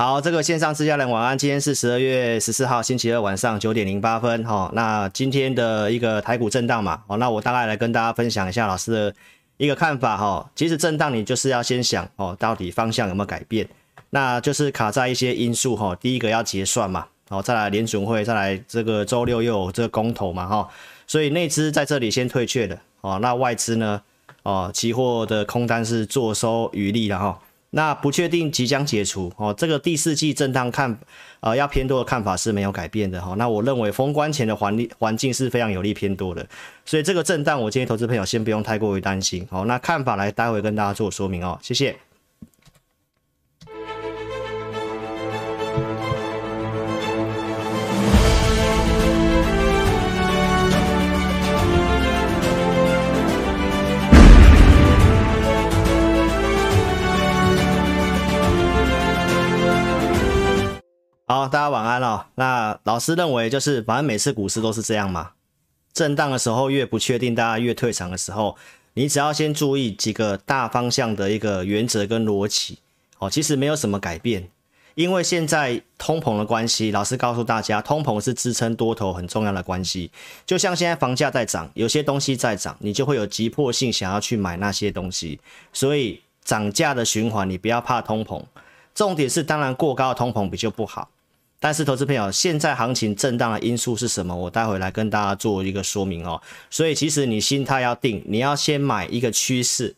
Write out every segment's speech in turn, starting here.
好，这个线上自家人晚安。今天是十二月十四号星期二晚上九点零八分，哈。那今天的一个台股震荡嘛，哦，那我大概来跟大家分享一下老师的一个看法，哈。其实震荡你就是要先想，哦，到底方向有没有改变？那就是卡在一些因素，哈。第一个要结算嘛，哦，再来联准会，再来这个周六又有这个公投嘛，哈。所以内资在这里先退却了，哦，那外资呢，哦，期货的空单是坐收渔利了，哈。那不确定即将解除哦，这个第四季震荡看，呃，要偏多的看法是没有改变的哈。那我认为封关前的环环境是非常有利偏多的，所以这个震荡我建议投资朋友先不用太过于担心哦。那看法来待会跟大家做说明哦，谢谢。好，大家晚安哦。那老师认为，就是反正每次股市都是这样嘛，震荡的时候越不确定，大家越退场的时候，你只要先注意几个大方向的一个原则跟逻辑哦，其实没有什么改变。因为现在通膨的关系，老师告诉大家，通膨是支撑多头很重要的关系。就像现在房价在涨，有些东西在涨，你就会有急迫性想要去买那些东西。所以涨价的循环，你不要怕通膨。重点是，当然过高的通膨比较不好。但是，投资朋友，现在行情震荡的因素是什么？我待会来跟大家做一个说明哦。所以，其实你心态要定，你要先买一个趋势。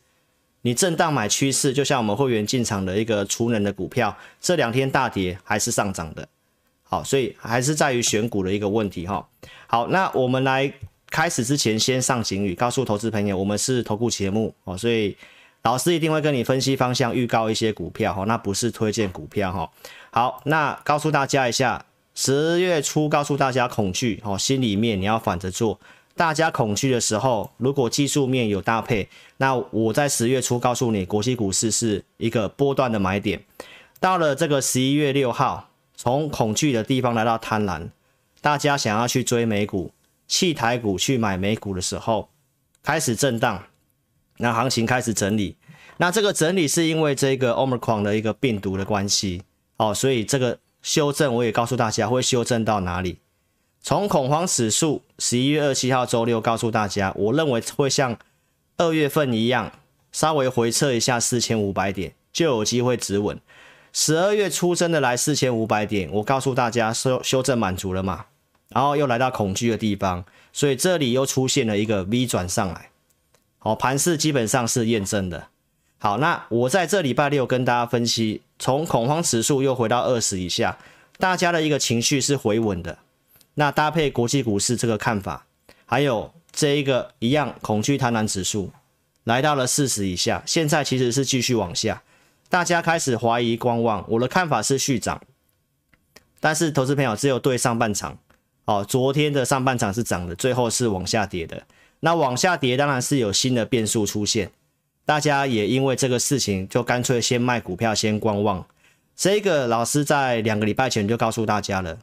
你震荡买趋势，就像我们会员进场的一个储能的股票，这两天大跌还是上涨的。好，所以还是在于选股的一个问题哈。好，那我们来开始之前，先上警语，告诉投资朋友，我们是投顾节目哦，所以老师一定会跟你分析方向，预告一些股票哈，那不是推荐股票哈。好，那告诉大家一下，十月初告诉大家恐惧哦，心里面你要反着做。大家恐惧的时候，如果技术面有搭配，那我在十月初告诉你，国际股市是一个波段的买点。到了这个十一月六号，从恐惧的地方来到贪婪，大家想要去追美股、弃台股去买美股的时候，开始震荡，那行情开始整理。那这个整理是因为这个 Omicron 的一个病毒的关系。哦，所以这个修正我也告诉大家会修正到哪里。从恐慌指数十一月二七号周六告诉大家，我认为会像二月份一样，稍微回撤一下四千五百点，就有机会止稳。十二月初真的来四千五百点，我告诉大家修修正满足了嘛，然后又来到恐惧的地方，所以这里又出现了一个 V 转上来。好，盘势基本上是验证的。好，那我在这礼拜六跟大家分析，从恐慌指数又回到二十以下，大家的一个情绪是回稳的。那搭配国际股市这个看法，还有这一个一样恐惧贪婪指数来到了四十以下，现在其实是继续往下，大家开始怀疑观望。我的看法是续涨，但是投资朋友只有对上半场哦，昨天的上半场是涨的，最后是往下跌的。那往下跌当然是有新的变数出现。大家也因为这个事情，就干脆先卖股票，先观望。这个老师在两个礼拜前就告诉大家了，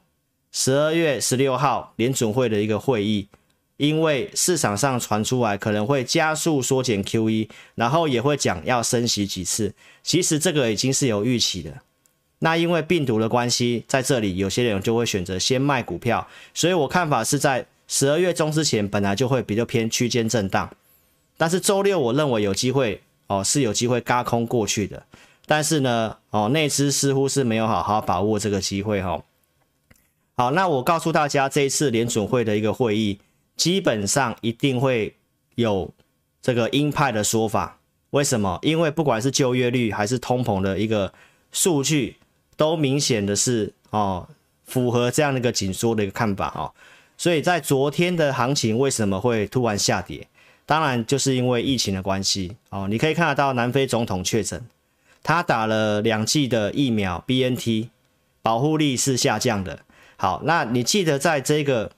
十二月十六号联准会的一个会议，因为市场上传出来可能会加速缩减 QE，然后也会讲要升息几次。其实这个已经是有预期的。那因为病毒的关系，在这里有些人就会选择先卖股票，所以我看法是在十二月中之前，本来就会比较偏区间震荡。但是周六我认为有机会哦，是有机会轧空过去的。但是呢，哦，内资似乎是没有好好把握这个机会哈、哦。好，那我告诉大家，这一次联准会的一个会议，基本上一定会有这个鹰派的说法。为什么？因为不管是就业率还是通膨的一个数据，都明显的是哦，符合这样的一个紧缩的一个看法哦。所以在昨天的行情为什么会突然下跌？当然，就是因为疫情的关系哦。你可以看得到，南非总统确诊，他打了两剂的疫苗，BNT，保护力是下降的。好，那你记得在这个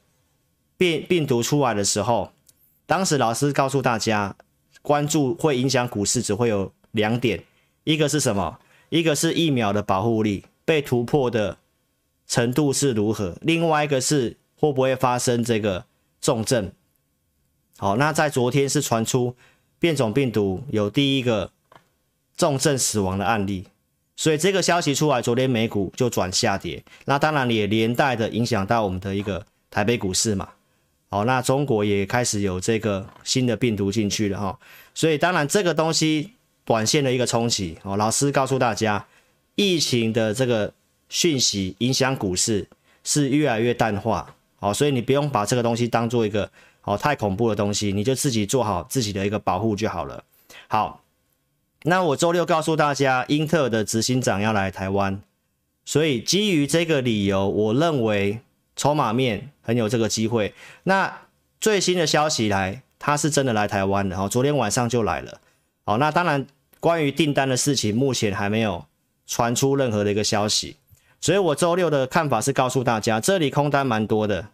病病毒出来的时候，当时老师告诉大家，关注会影响股市只会有两点，一个是什么？一个是疫苗的保护力被突破的程度是如何，另外一个是会不会发生这个重症。好，那在昨天是传出变种病毒有第一个重症死亡的案例，所以这个消息出来，昨天美股就转下跌，那当然也连带的影响到我们的一个台北股市嘛。好，那中国也开始有这个新的病毒进去了哈，所以当然这个东西短线的一个冲击哦，老师告诉大家，疫情的这个讯息影响股市是越来越淡化，好，所以你不用把这个东西当做一个哦太恐怖的东西，你就自己做好自己的一个保护就好了。好，那我周六告诉大家，英特尔的执行长要来台湾，所以基于这个理由，我认为。筹码面很有这个机会。那最新的消息来，他是真的来台湾的哦，昨天晚上就来了。好，那当然关于订单的事情，目前还没有传出任何的一个消息。所以我周六的看法是告诉大家，这里空单蛮多的，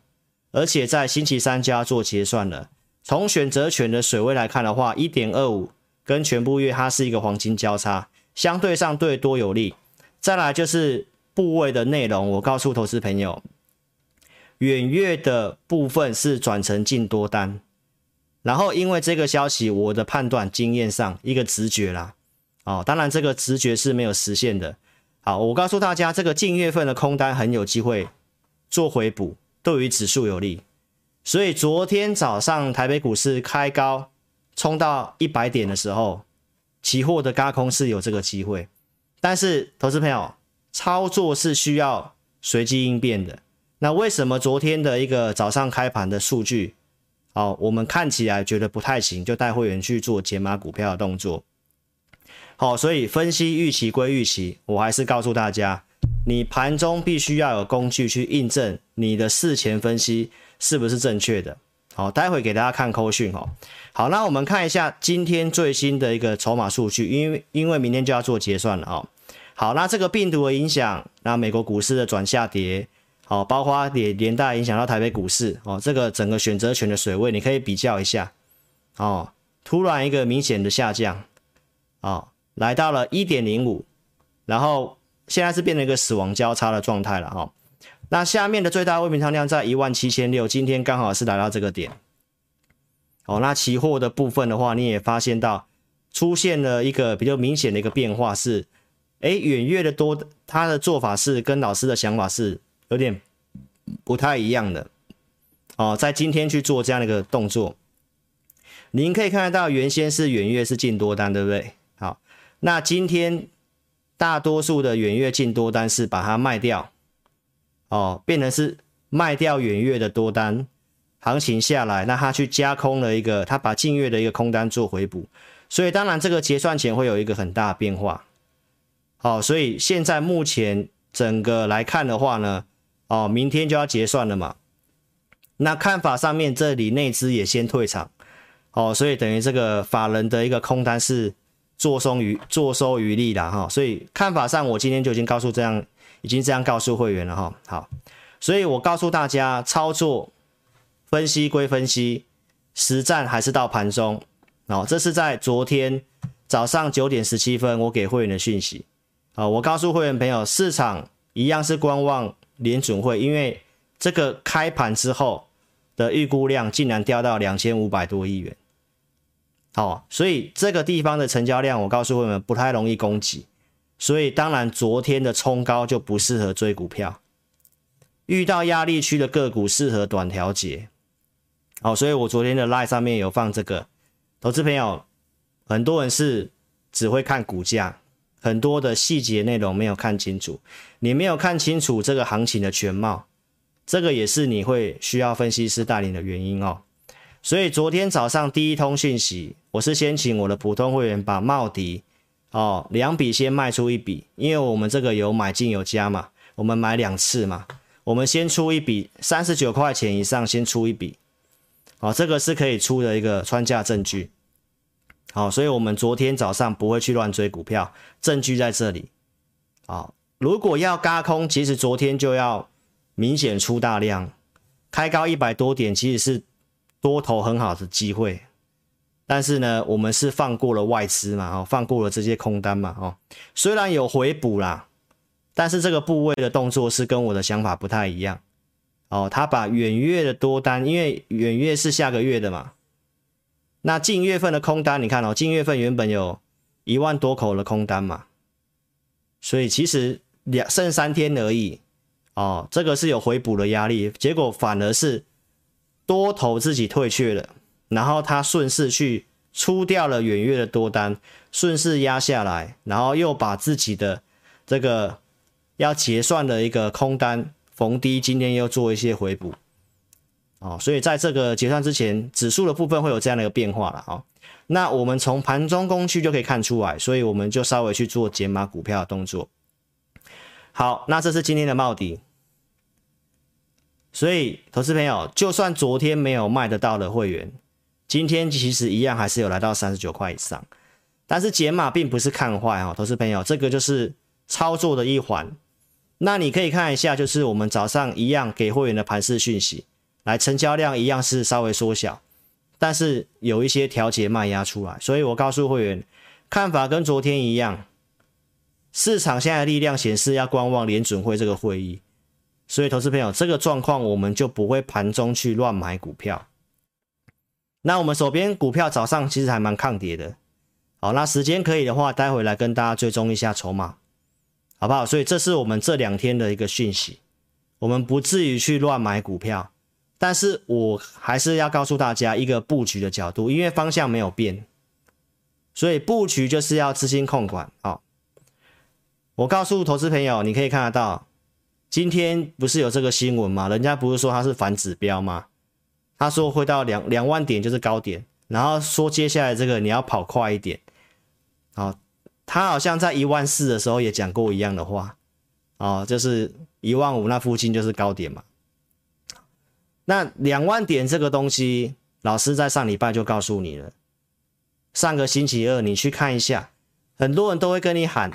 而且在星期三就要做结算了。从选择权的水位来看的话，一点二五跟全部月它是一个黄金交叉，相对上对多有利。再来就是部位的内容，我告诉投资朋友。远月的部分是转成净多单，然后因为这个消息，我的判断经验上一个直觉啦，哦，当然这个直觉是没有实现的。好，我告诉大家，这个近月份的空单很有机会做回补，对于指数有利。所以昨天早上台北股市开高冲到一百点的时候，期货的轧空是有这个机会，但是投资朋友操作是需要随机应变的。那为什么昨天的一个早上开盘的数据，好，我们看起来觉得不太行，就带会员去做解码股票的动作。好，所以分析预期归预期，我还是告诉大家，你盘中必须要有工具去印证你的事前分析是不是正确的。好，待会给大家看扣讯哦。好，那我们看一下今天最新的一个筹码数据，因为因为明天就要做结算了啊。好，那这个病毒的影响，那美国股市的转下跌。好，包括也连带影响到台北股市哦，这个整个选择权的水位，你可以比较一下哦。突然一个明显的下降，哦，来到了一点零五，然后现在是变成一个死亡交叉的状态了哈、那下面的最大未平仓量在一万七千六，今天刚好是来到这个点。哦，那期货的部分的话，你也发现到出现了一个比较明显的一个变化是，哎，远月的多，他的做法是跟老师的想法是。有点不太一样的哦，在今天去做这样的一个动作，您可以看得到，原先是远月是进多单，对不对？好，那今天大多数的远月净多单是把它卖掉，哦，变成是卖掉远月的多单，行情下来，那他去加空了一个，他把近月的一个空单做回补，所以当然这个结算前会有一个很大变化，好，所以现在目前整个来看的话呢。哦，明天就要结算了嘛，那看法上面这里内资也先退场，哦，所以等于这个法人的一个空单是坐收于坐收渔利了哈，所以看法上我今天就已经告诉这样，已经这样告诉会员了哈，好，所以我告诉大家，操作分析归分析，实战还是到盘中，哦，这是在昨天早上九点十七分我给会员的讯息，啊，我告诉会员朋友，市场一样是观望。联准会因为这个开盘之后的预估量竟然掉到两千五百多亿元，好，所以这个地方的成交量，我告诉会们不太容易攻击，所以当然昨天的冲高就不适合追股票，遇到压力区的个股适合短调节，好，所以我昨天的 LINE 上面有放这个，投资朋友，很多人是只会看股价。很多的细节内容没有看清楚，你没有看清楚这个行情的全貌，这个也是你会需要分析师带领的原因哦。所以昨天早上第一通讯息，我是先请我的普通会员把茂迪哦两笔先卖出一笔，因为我们这个有买进有加嘛，我们买两次嘛，我们先出一笔三十九块钱以上先出一笔，哦，这个是可以出的一个穿价证据。好，所以我们昨天早上不会去乱追股票，证据在这里。好，如果要轧空，其实昨天就要明显出大量，开高一百多点，其实是多头很好的机会。但是呢，我们是放过了外资嘛，哦，放过了这些空单嘛，哦，虽然有回补啦，但是这个部位的动作是跟我的想法不太一样。哦，他把远月的多单，因为远月是下个月的嘛。那近月份的空单，你看哦，近月份原本有一万多口的空单嘛，所以其实两剩三天而已哦，这个是有回补的压力，结果反而是多头自己退却了，然后他顺势去出掉了远月的多单，顺势压下来，然后又把自己的这个要结算的一个空单逢低，今天又做一些回补。哦，所以在这个结算之前，指数的部分会有这样的一个变化了。哦，那我们从盘中工具就可以看出来，所以我们就稍微去做减码股票的动作。好，那这是今天的帽底。所以，投资朋友，就算昨天没有卖得到的会员，今天其实一样还是有来到三十九块以上。但是解码并不是看坏哦，投资朋友，这个就是操作的一环。那你可以看一下，就是我们早上一样给会员的盘势讯息。来，成交量一样是稍微缩小，但是有一些调节卖压出来，所以我告诉会员，看法跟昨天一样，市场现在的力量显示要观望联准会这个会议，所以投资朋友这个状况我们就不会盘中去乱买股票。那我们手边股票早上其实还蛮抗跌的，好，那时间可以的话，待会来跟大家追踪一下筹码，好不好？所以这是我们这两天的一个讯息，我们不至于去乱买股票。但是我还是要告诉大家一个布局的角度，因为方向没有变，所以布局就是要资金控管啊、我告诉投资朋友，你可以看得到，今天不是有这个新闻吗？人家不是说它是反指标吗？他说会到两两万点就是高点，然后说接下来这个你要跑快一点。好、哦，他好像在一万四的时候也讲过一样的话，哦，就是一万五那附近就是高点嘛。那两万点这个东西，老师在上礼拜就告诉你了。上个星期二你去看一下，很多人都会跟你喊。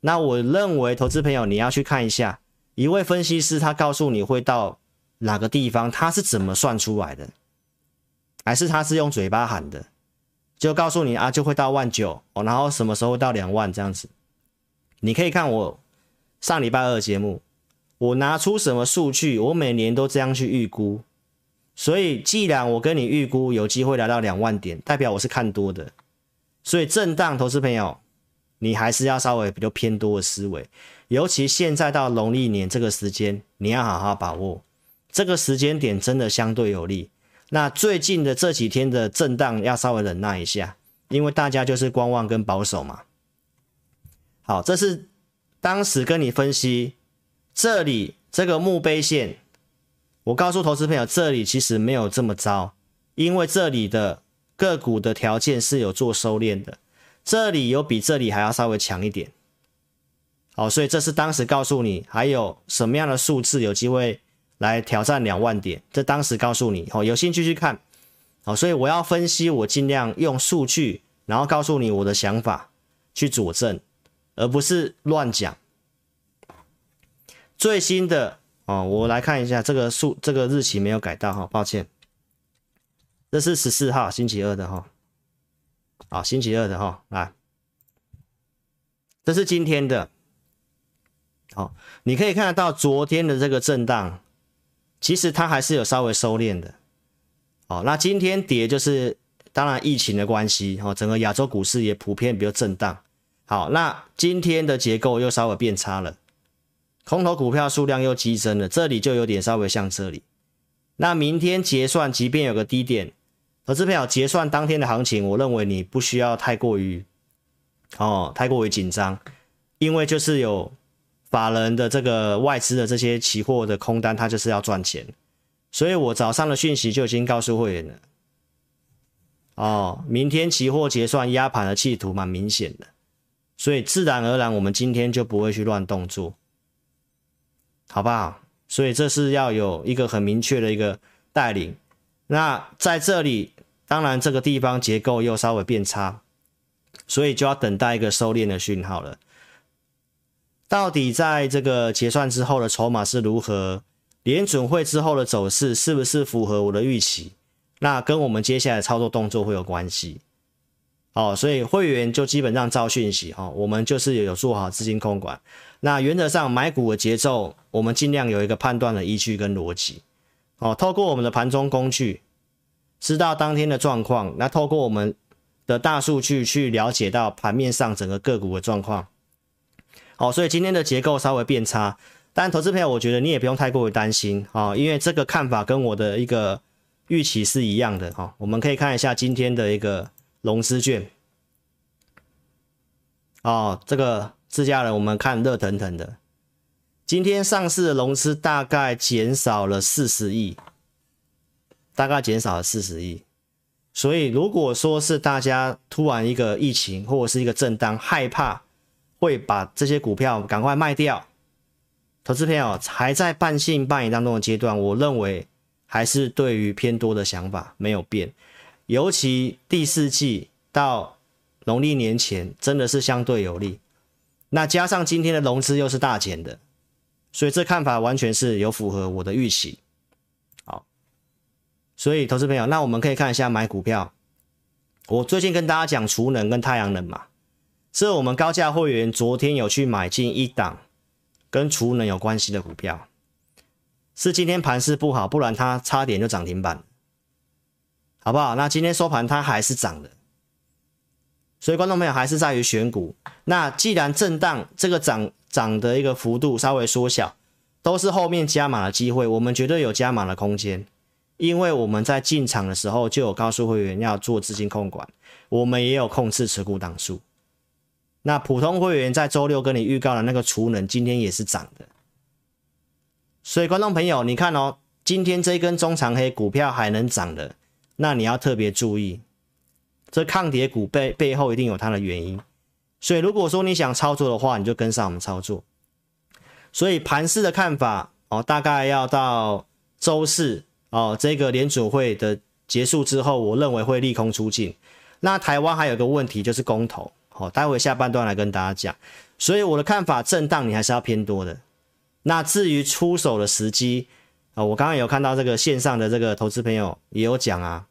那我认为，投资朋友你要去看一下，一位分析师他告诉你会到哪个地方，他是怎么算出来的？还是他是用嘴巴喊的？就告诉你啊，就会到万九哦，然后什么时候到两万这样子？你可以看我上礼拜二的节目。我拿出什么数据？我每年都这样去预估，所以既然我跟你预估有机会来到两万点，代表我是看多的。所以震荡，投资朋友，你还是要稍微比较偏多的思维，尤其现在到农历年这个时间，你要好好把握这个时间点，真的相对有利。那最近的这几天的震荡要稍微忍耐一下，因为大家就是观望跟保守嘛。好，这是当时跟你分析。这里这个墓碑线，我告诉投资朋友，这里其实没有这么糟，因为这里的个股的条件是有做收敛的，这里有比这里还要稍微强一点。好，所以这是当时告诉你，还有什么样的数字有机会来挑战两万点，这当时告诉你，好，有兴趣去看。好，所以我要分析，我尽量用数据，然后告诉你我的想法去佐证，而不是乱讲。最新的哦，我来看一下这个数，这个日期没有改到哈，抱歉。这是十四号星期二的哈，好，星期二的哈，来，这是今天的，好，你可以看得到昨天的这个震荡，其实它还是有稍微收敛的，好，那今天跌就是当然疫情的关系，哦，整个亚洲股市也普遍比较震荡，好，那今天的结构又稍微变差了。空头股票数量又激增了，这里就有点稍微像这里。那明天结算，即便有个低点，投资票结算当天的行情，我认为你不需要太过于哦，太过于紧张，因为就是有法人的这个外资的这些期货的空单，它就是要赚钱，所以我早上的讯息就已经告诉会员了。哦，明天期货结算压盘的企图蛮明显的，所以自然而然我们今天就不会去乱动作。好不好？所以这是要有一个很明确的一个带领。那在这里，当然这个地方结构又稍微变差，所以就要等待一个收敛的讯号了。到底在这个结算之后的筹码是如何？联准会之后的走势是不是符合我的预期？那跟我们接下来操作动作会有关系。哦，所以会员就基本上照讯息哦，我们就是有做好资金控管。那原则上买股的节奏，我们尽量有一个判断的依据跟逻辑。哦，透过我们的盘中工具，知道当天的状况。那透过我们的大数据去了解到盘面上整个个股的状况。哦，所以今天的结构稍微变差。但投资朋友，我觉得你也不用太过于担心啊、哦，因为这个看法跟我的一个预期是一样的哈、哦。我们可以看一下今天的一个融资券，哦，这个自家人我们看热腾腾的，今天上市的融资大概减少了四十亿，大概减少了四十亿。所以如果说是大家突然一个疫情或者是一个震荡，害怕会把这些股票赶快卖掉。投资朋友还在半信半疑当中的阶段，我认为还是对于偏多的想法没有变，尤其第四季到农历年前真的是相对有利，那加上今天的融资又是大减的，所以这看法完全是有符合我的预期。好，所以投资朋友，那我们可以看一下买股票，我最近跟大家讲储能跟太阳能嘛，这我们高价会员昨天有去买进一档。跟储能有关系的股票，是今天盘势不好，不然它差点就涨停板，好不好？那今天收盘它还是涨的，所以观众朋友还是在于选股。那既然震荡这个涨涨的一个幅度稍微缩小，都是后面加码的机会，我们绝对有加码的空间，因为我们在进场的时候就有告诉会员要做资金控管，我们也有控制持股档数。那普通会员在周六跟你预告的那个储能，今天也是涨的。所以观众朋友，你看哦，今天这一根中长黑股票还能涨的，那你要特别注意，这抗跌股背背后一定有它的原因。所以如果说你想操作的话，你就跟上我们操作。所以盘市的看法哦，大概要到周四哦，这个联准会的结束之后，我认为会利空出尽。那台湾还有个问题就是公投。好，待会下半段来跟大家讲。所以我的看法，震荡你还是要偏多的。那至于出手的时机啊，我刚刚有看到这个线上的这个投资朋友也有讲啊，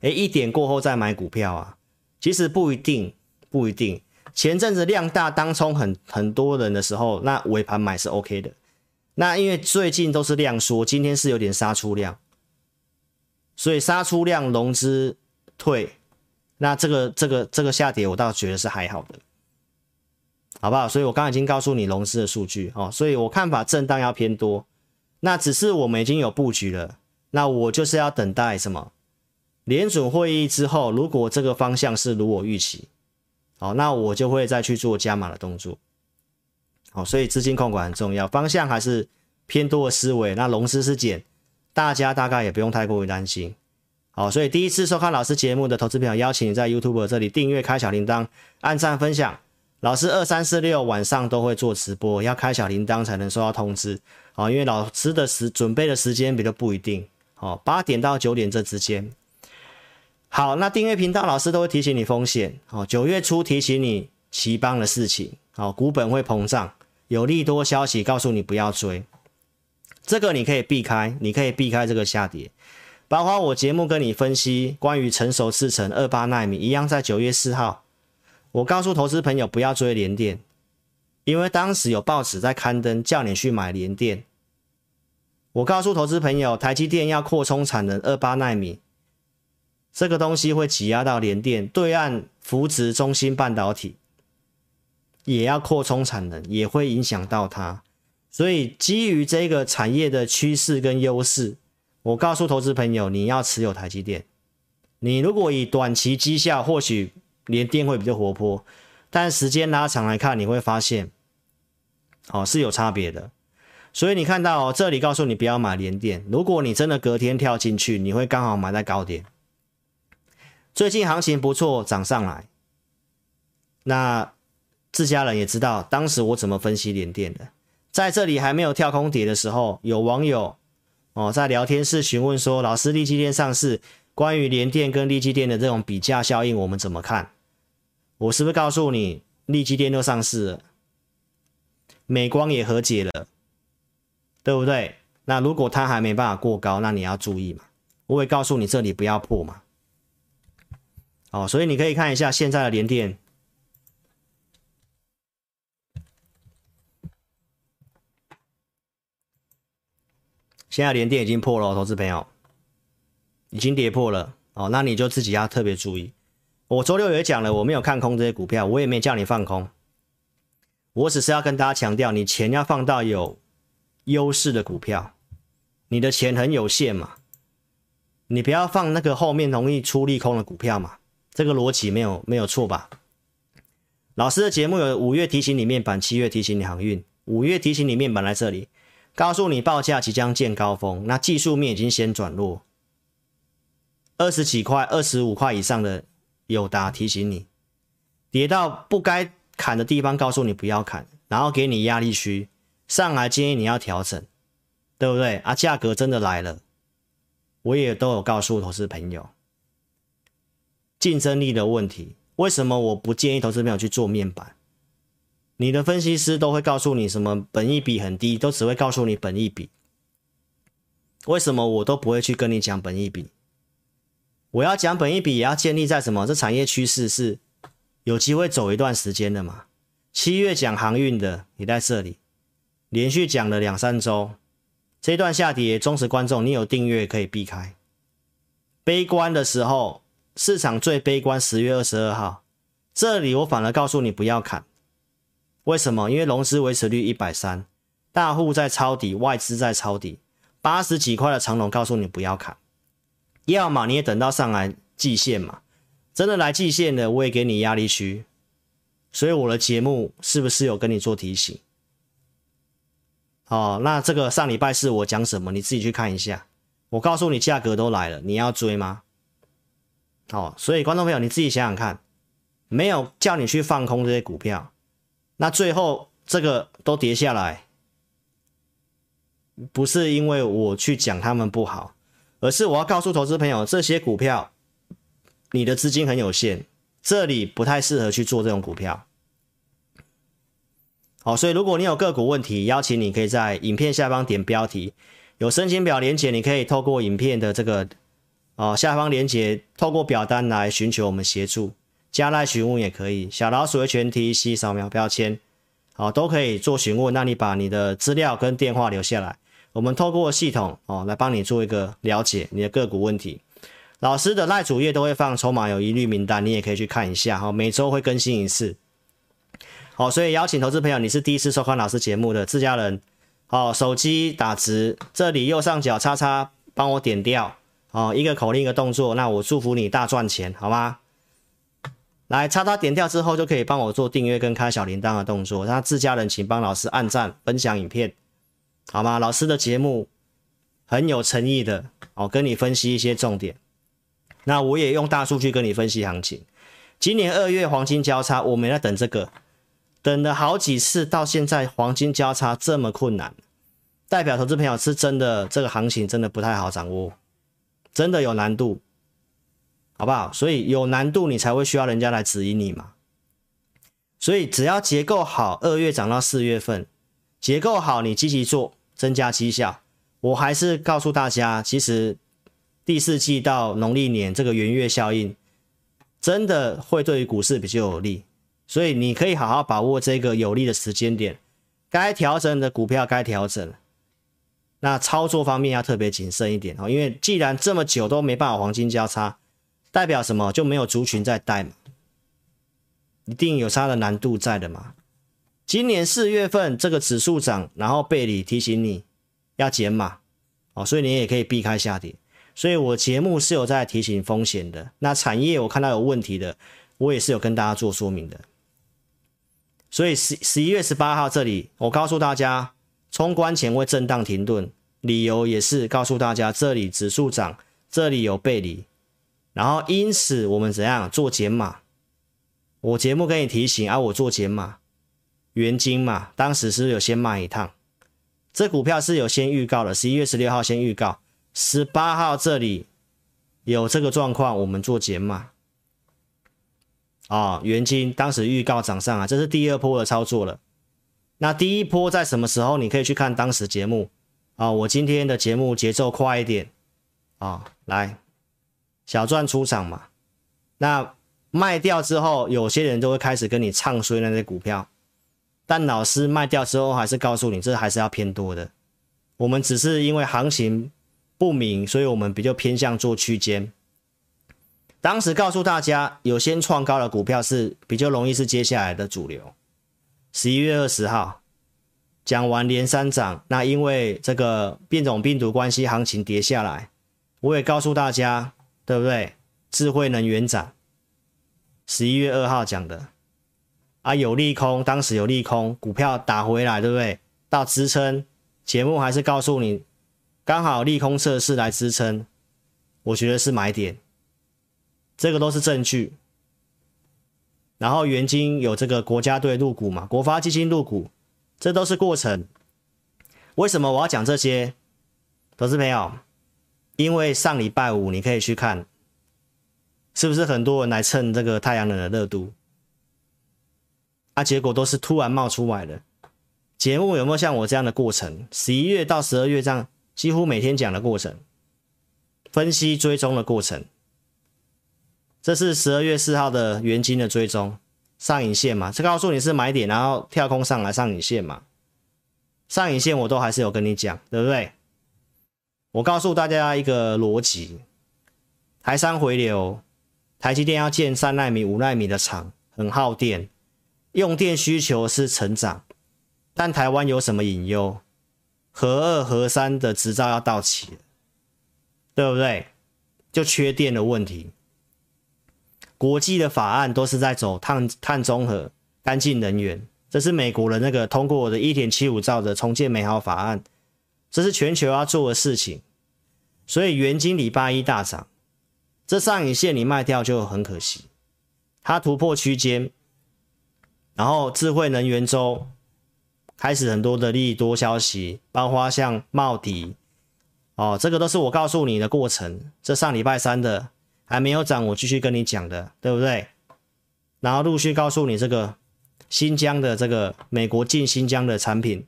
诶，一点过后再买股票啊，其实不一定，不一定。前阵子量大当冲很很多人的时候，那尾盘买是 OK 的。那因为最近都是量缩，今天是有点杀出量，所以杀出量融资退。那这个这个这个下跌，我倒觉得是还好的，好不好？所以我刚刚已经告诉你融资的数据哦，所以我看法震荡要偏多。那只是我们已经有布局了，那我就是要等待什么？联准会议之后，如果这个方向是如我预期，好，那我就会再去做加码的动作。好，所以资金控管很重要，方向还是偏多的思维。那融资是减，大家大概也不用太过于担心。好，所以第一次收看老师节目的投资朋友，邀请你在 YouTube 这里订阅、开小铃铛、按赞、分享。老师二三四六晚上都会做直播，要开小铃铛才能收到通知。好，因为老师的时准备的时间比较不一定。好，八点到九点这之间。好，那订阅频道，老师都会提醒你风险。好，九月初提醒你奇邦的事情。好，股本会膨胀，有利多消息告诉你不要追，这个你可以避开，你可以避开这个下跌。包括我节目跟你分析关于成熟制程二八奈米一样，在九月四号，我告诉投资朋友不要追联电，因为当时有报纸在刊登叫你去买联电。我告诉投资朋友，台积电要扩充产能二八奈米，这个东西会挤压到联电，对岸扶植中芯半导体也要扩充产能，也会影响到它。所以基于这个产业的趋势跟优势。我告诉投资朋友，你要持有台积电。你如果以短期绩效，或许联电会比较活泼，但时间拉长来看，你会发现，哦，是有差别的。所以你看到哦，这里告诉你不要买联电。如果你真的隔天跳进去，你会刚好买在高点。最近行情不错，涨上来。那自家人也知道，当时我怎么分析联电的。在这里还没有跳空跌的时候，有网友。哦，在聊天室询问说：“老师，力积电上市，关于联电跟力积电的这种比价效应，我们怎么看？”我是不是告诉你，力积电都上市了，美光也和解了，对不对？那如果它还没办法过高，那你要注意嘛。我会告诉你，这里不要破嘛。哦，所以你可以看一下现在的联电。现在连电已经破了，投资朋友已经跌破了哦，那你就自己要特别注意。我周六也讲了，我没有看空这些股票，我也没叫你放空。我只是要跟大家强调，你钱要放到有优势的股票，你的钱很有限嘛，你不要放那个后面容易出利空的股票嘛，这个逻辑没有没有错吧？老师的节目有五月提醒你面板，七月提醒你航运，五月提醒你面板来这里，告诉你报价即将见高峰，那技术面已经先转弱，二十几块、二十五块以上的友达提醒你，跌到不该砍的地方，告诉你不要砍，然后给你压力区，上来建议你要调整，对不对啊？价格真的来了，我也都有告诉投资朋友，竞争力的问题。为什么我不建议投资朋友去做面板？你的分析师都会告诉你什么本益比很低，都只会告诉你本益比。为什么我都不会去跟你讲本益比？我要讲本益比，也要建立在什么？这产业趋势是有机会走一段时间的嘛？七月讲航运的，你在这里连续讲了两三周，这段下跌，忠实观众，你有订阅可以避开。悲观的时候。市场最悲观，十月二十二号，这里我反而告诉你不要砍，为什么？因为融资维持率一百三，大户在抄底，外资在抄底，八十几块的长龙告诉你不要砍，要么你也等到上来季线嘛，真的来季线的，我也给你压力区，所以我的节目是不是有跟你做提醒？哦，那这个上礼拜四我讲什么？你自己去看一下，我告诉你价格都来了，你要追吗？哦，所以观众朋友，你自己想想看，没有叫你去放空这些股票，那最后这个都跌下来，不是因为我去讲他们不好，而是我要告诉投资朋友，这些股票你的资金很有限，这里不太适合去做这种股票。好，所以如果你有个股问题，邀请你可以在影片下方点标题，有申请表连接，你可以透过影片的这个。哦，下方连接，透过表单来寻求我们协助，加赖询问也可以，小老鼠的全 T C 扫描标签，好，都可以做询问。那你把你的资料跟电话留下来，我们透过系统哦来帮你做一个了解你的个股问题。老师的赖主页都会放筹码有疑虑名单，你也可以去看一下哈，每周会更新一次。好，所以邀请投资朋友，你是第一次收看老师节目的自家人，好，手机打直，这里右上角叉叉，帮我点掉。哦，一个口令一个动作，那我祝福你大赚钱，好吗？来，叉叉点掉之后就可以帮我做订阅跟开小铃铛的动作。那自家人请帮老师按赞、分享影片，好吗？老师的节目很有诚意的，哦，跟你分析一些重点。那我也用大数据跟你分析行情。今年二月黄金交叉，我们在等这个，等了好几次，到现在黄金交叉这么困难，代表投资朋友是真的这个行情真的不太好掌握。真的有难度，好不好？所以有难度，你才会需要人家来指引你嘛。所以只要结构好，二月涨到四月份，结构好，你积极做，增加绩效。我还是告诉大家，其实第四季到农历年这个元月效应，真的会对于股市比较有利。所以你可以好好把握这个有利的时间点，该调整的股票该调整。那操作方面要特别谨慎一点哦，因为既然这么久都没办法黄金交叉，代表什么？就没有族群在带嘛，一定有它的难度在的嘛。今年四月份这个指数涨，然后背离提醒你要减码哦，所以你也可以避开下跌。所以我节目是有在提醒风险的。那产业我看到有问题的，我也是有跟大家做说明的。所以十十一月十八号这里，我告诉大家。冲关前会震荡停顿，理由也是告诉大家，这里指数涨，这里有背离，然后因此我们怎样做减码？我节目跟你提醒啊，我做减码，元金嘛，当时是不是有先卖一趟？这股票是有先预告的，十一月十六号先预告，十八号这里有这个状况，我们做减码。啊、哦，元金当时预告涨上啊，这是第二波的操作了。那第一波在什么时候？你可以去看当时节目啊。我今天的节目节奏快一点啊，来小赚出场嘛。那卖掉之后，有些人都会开始跟你唱衰那些股票，但老师卖掉之后还是告诉你，这还是要偏多的。我们只是因为行情不明，所以我们比较偏向做区间。当时告诉大家，有先创高的股票是比较容易是接下来的主流。十一月二十号讲完连三涨，那因为这个变种病毒关系，行情跌下来，我也告诉大家，对不对？智慧能源涨，十一月二号讲的啊，有利空，当时有利空，股票打回来，对不对？到支撑，节目还是告诉你，刚好利空测试来支撑，我觉得是买点，这个都是证据。然后元金有这个国家队入股嘛，国发基金入股，这都是过程。为什么我要讲这些？投资朋友，因为上礼拜五你可以去看，是不是很多人来蹭这个太阳能的热度？啊，结果都是突然冒出来的。节目有没有像我这样的过程？十一月到十二月这样，几乎每天讲的过程，分析追踪的过程。这是十二月四号的元金的追踪上影线嘛？这告诉你是买点，然后跳空上来上影线嘛？上影线我都还是有跟你讲，对不对？我告诉大家一个逻辑：台商回流，台积电要建三奈米、五奈米的厂，很耗电，用电需求是成长，但台湾有什么隐忧？核二、核三的执照要到期了，对不对？就缺电的问题。国际的法案都是在走碳碳中和、干净能源，这是美国的那个通过我的一点七五兆的重建美好法案，这是全球要做的事情。所以元晶礼拜一大涨，这上影线你卖掉就很可惜。它突破区间，然后智慧能源周开始很多的利多消息，包括像茂迪，哦，这个都是我告诉你的过程。这上礼拜三的。还没有涨，我继续跟你讲的，对不对？然后陆续告诉你这个新疆的这个美国进新疆的产品，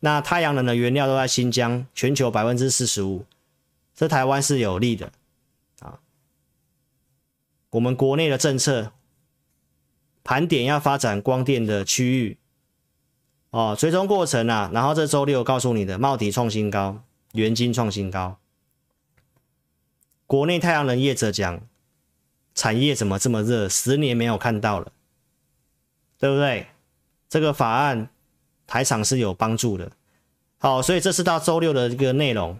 那太阳能的原料都在新疆，全球百分之四十五，这台湾是有利的啊。我们国内的政策盘点要发展光电的区域哦，追踪过程啊，然后这周六告诉你的，茂迪创新高，元晶创新高。国内太阳能业者讲，产业怎么这么热？十年没有看到了，对不对？这个法案台厂是有帮助的。好，所以这是到周六的一个内容。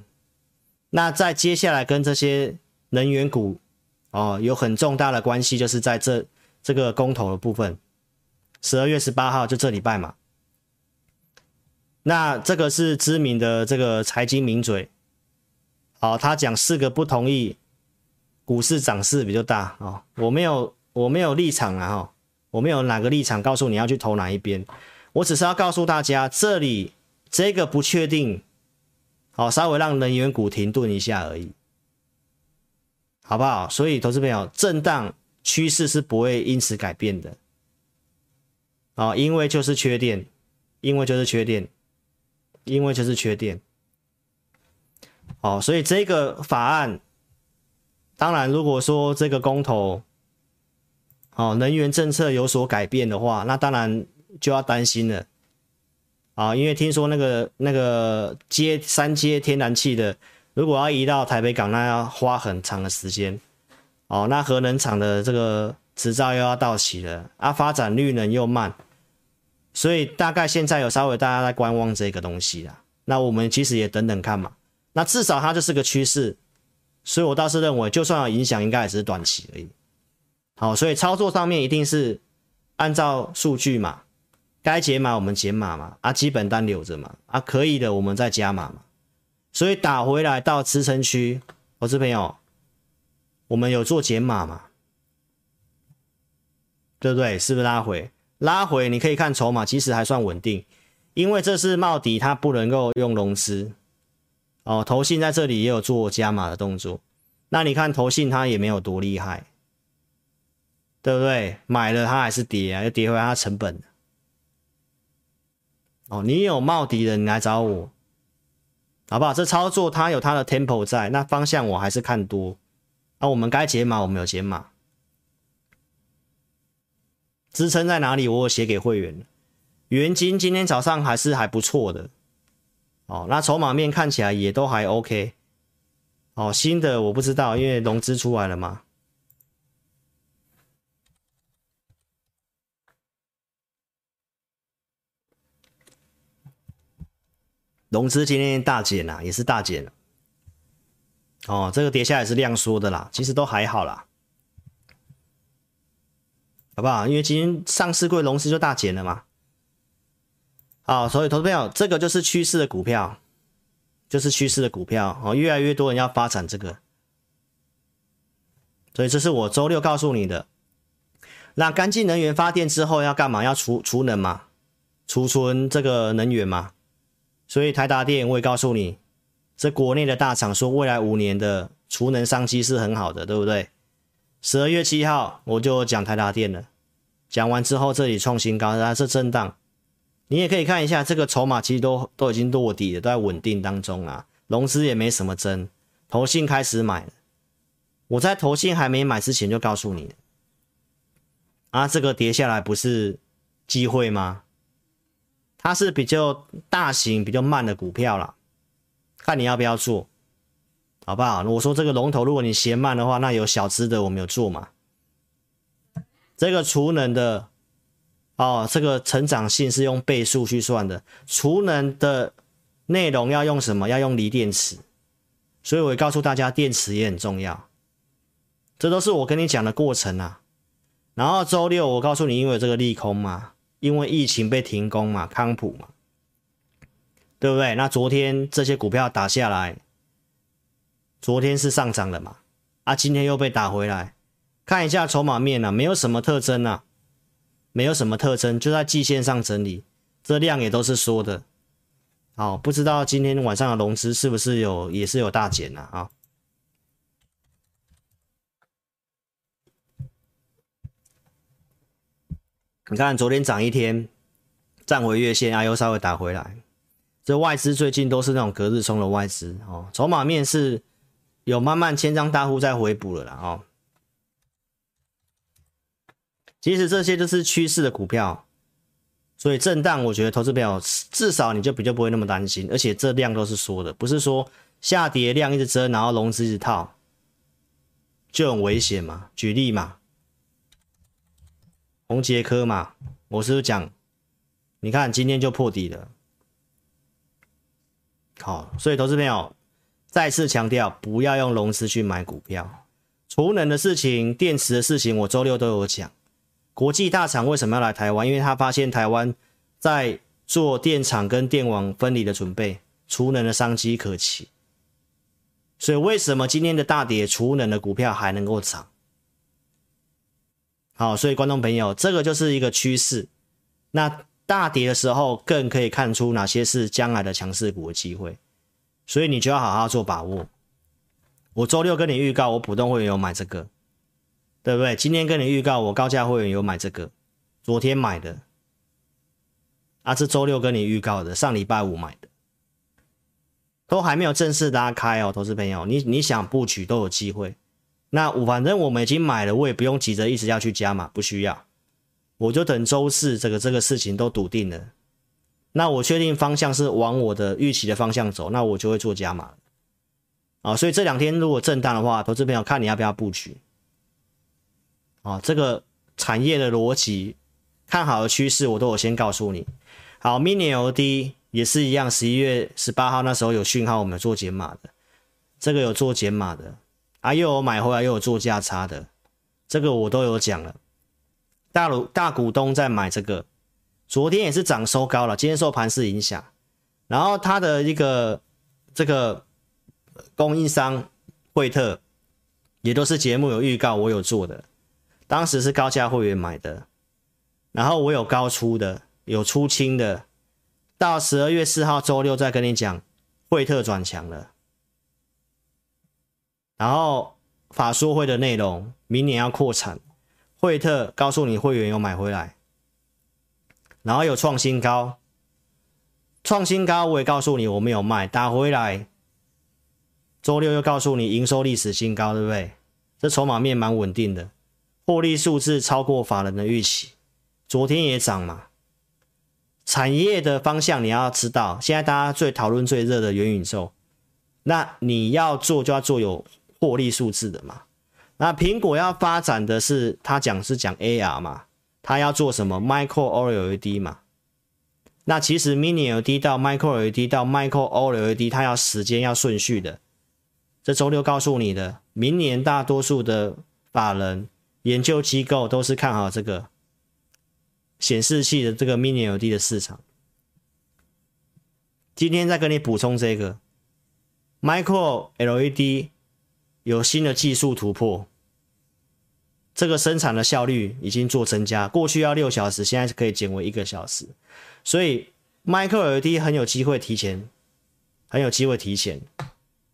那在接下来跟这些能源股哦有很重大的关系，就是在这这个公投的部分，十二月十八号就这礼拜嘛。那这个是知名的这个财经名嘴。好，他讲四个不同意股市涨势比较大哦，我没有我没有立场啊哈，我没有哪个立场告诉你要去投哪一边，我只是要告诉大家这里这个不确定，好，稍微让能源股停顿一下而已，好不好？所以投资朋友，震荡趋势是不会因此改变的，啊，因为就是缺电，因为就是缺电，因为就是缺电。哦，所以这个法案，当然，如果说这个公投，哦，能源政策有所改变的话，那当然就要担心了，啊，因为听说那个那个接三接天然气的，如果要移到台北港，那要花很长的时间，哦，那核能厂的这个执照又要到期了，啊，发展绿能又慢，所以大概现在有稍微大家在观望这个东西啦，那我们其实也等等看嘛。那至少它就是个趋势，所以我倒是认为，就算有影响，应该也只是短期而已。好，所以操作上面一定是按照数据嘛，该减码我们减码嘛，啊，基本单留着嘛，啊，可以的我们再加码嘛。所以打回来到支撑区，投资朋友，我们有做减码嘛？对不对？是不是拉回？拉回你可以看筹码，其实还算稳定，因为这是茂迪，它不能够用融资。哦，投信在这里也有做加码的动作，那你看投信它也没有多厉害，对不对？买了它还是跌啊，又跌回它成本。哦，你有冒迪的，你来找我，好不好？这操作它有它的 tempo 在，那方向我还是看多。那我们该解码，我们有解码。支撑在哪里？我有写给会员。元晶今天早上还是还不错的。哦，那筹码面看起来也都还 OK。哦，新的我不知道，因为融资出来了嘛。融资今天大减啊，也是大减了。哦，这个跌下来是量缩的啦，其实都还好啦，好不好？因为今天上市柜融资就大减了嘛。好，所以投资朋友，这个就是趋势的股票，就是趋势的股票哦，越来越多人要发展这个，所以这是我周六告诉你的。那干净能源发电之后要干嘛？要储储能嘛，储存这个能源嘛。所以台达电我也告诉你，这国内的大厂说未来五年的储能商机是很好的，对不对？十二月七号我就讲台达电了，讲完之后这里创新高，它是震荡。你也可以看一下，这个筹码其实都都已经落底了，都在稳定当中啊。融资也没什么增，投信开始买了。我在投信还没买之前就告诉你啊，这个跌下来不是机会吗？它是比较大型、比较慢的股票啦，看你要不要做，好不好？我说这个龙头，如果你嫌慢的话，那有小资的我没有做嘛。这个储能的。哦，这个成长性是用倍数去算的，储能的内容要用什么？要用锂电池，所以我告诉大家，电池也很重要。这都是我跟你讲的过程啊。然后周六我告诉你，因为这个利空嘛，因为疫情被停工嘛，康普嘛，对不对？那昨天这些股票打下来，昨天是上涨了嘛？啊，今天又被打回来，看一下筹码面啊，没有什么特征啊。没有什么特征，就在季线上整理，这量也都是缩的。好，不知道今天晚上的融资是不是有，也是有大减呢？啊，你看昨天涨一天，站回月线啊，又稍微打回来。这外资最近都是那种隔日冲的外资哦，筹码面是有慢慢千张大户在回补了啦哦。其实这些都是趋势的股票，所以震荡，我觉得投资朋友至少你就比较不会那么担心，而且这量都是缩的，不是说下跌量一直增，然后融资一直套，就很危险嘛。举例嘛，宏捷科嘛，我是不是讲，你看今天就破底了，好，所以投资朋友再次强调，不要用融资去买股票，储能的事情、电池的事情，我周六都有讲。国际大厂为什么要来台湾？因为他发现台湾在做电厂跟电网分离的准备，储能的商机可期。所以为什么今天的大跌，储能的股票还能够涨？好，所以观众朋友，这个就是一个趋势。那大跌的时候，更可以看出哪些是将来的强势股的机会。所以你就要好好做把握。我周六跟你预告，我普通会员有买这个。对不对？今天跟你预告，我高价会员有买这个，昨天买的，啊，是周六跟你预告的，上礼拜五买的，都还没有正式拉开哦，投资朋友，你你想布局都有机会。那我反正我们已经买了，我也不用急着一直要去加码，不需要，我就等周四这个这个事情都笃定了，那我确定方向是往我的预期的方向走，那我就会做加码啊。所以这两天如果震荡的话，投资朋友看你要不要布局。啊，这个产业的逻辑，看好的趋势，我都有先告诉你。好，Mini LED 也是一样，十一月十八号那时候有讯号，我们有做减码的，这个有做减码的，啊，又有买回来又有做价差的，这个我都有讲了。大股大股东在买这个，昨天也是涨收高了，今天受盘势影响，然后它的一个这个供应商惠特，也都是节目有预告，我有做的。当时是高价会员买的，然后我有高出的，有出清的，到十二月四号周六再跟你讲，惠特转强了，然后法说会的内容，明年要扩产，惠特告诉你会员有买回来，然后有创新高，创新高我也告诉你我没有卖，打回来，周六又告诉你营收历史新高，对不对？这筹码面蛮稳定的。获利数字超过法人的预期，昨天也涨嘛。产业的方向你要知道，现在大家最讨论最热的元宇宙，那你要做就要做有获利数字的嘛。那苹果要发展的是，他讲是讲 AR 嘛，他要做什么 Micro OLED 嘛。那其实 Mini LED 到 Micro LED 到 Micro OLED，它要时间要顺序的。这周六告诉你的，明年大多数的法人研究机构都是看好这个显示器的这个 Mini LED 的市场。今天再跟你补充这个 Micro LED 有新的技术突破，这个生产的效率已经做增加，过去要六小时，现在是可以减为一个小时。所以，Micro LED 很有机会提前，很有机会提前。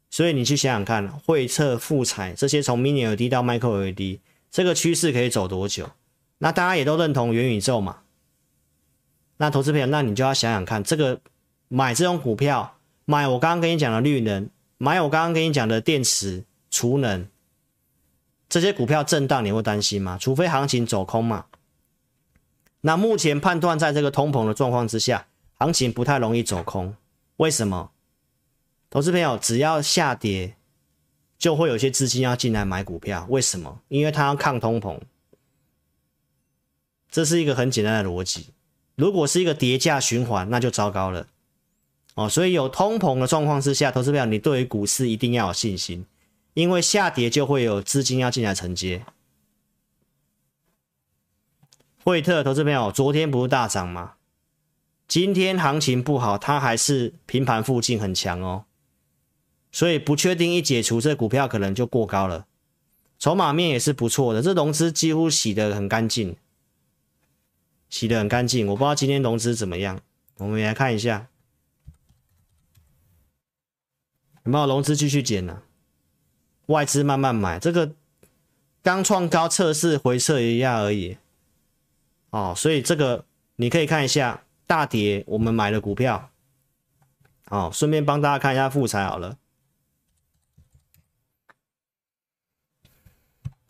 所以你去想想看，惠测、富采这些从 Mini LED 到 Micro LED，这个趋势可以走多久？那大家也都认同元宇宙嘛？那投资朋友，那你就要想想看，这个买这种股票，买我刚刚跟你讲的绿能，买我刚刚跟你讲的电池、储能，这些股票震荡，你会担心吗？除非行情走空嘛。那目前判断，在这个通膨的状况之下，行情不太容易走空。为什么？投资朋友，只要下跌，就会有些资金要进来买股票。为什么？因为它要抗通膨。这是一个很简单的逻辑。如果是一个跌价循环，那就糟糕了。哦，所以有通膨的状况之下，投资朋友，你对于股市一定要有信心，因为下跌就会有资金要进来承接。惠特投资朋友，昨天不是大涨吗？今天行情不好，它还是平盘附近很强哦，所以不确定一解除，这股票可能就过高了。筹码面也是不错的，这融资几乎洗得很干净，洗得很干净。我不知道今天融资怎么样，我们来看一下，有没有融资继续减呢？外资慢慢买，这个刚创高测试回测一下而已。哦，所以这个你可以看一下大跌，我们买的股票。哦，顺便帮大家看一下富采好了。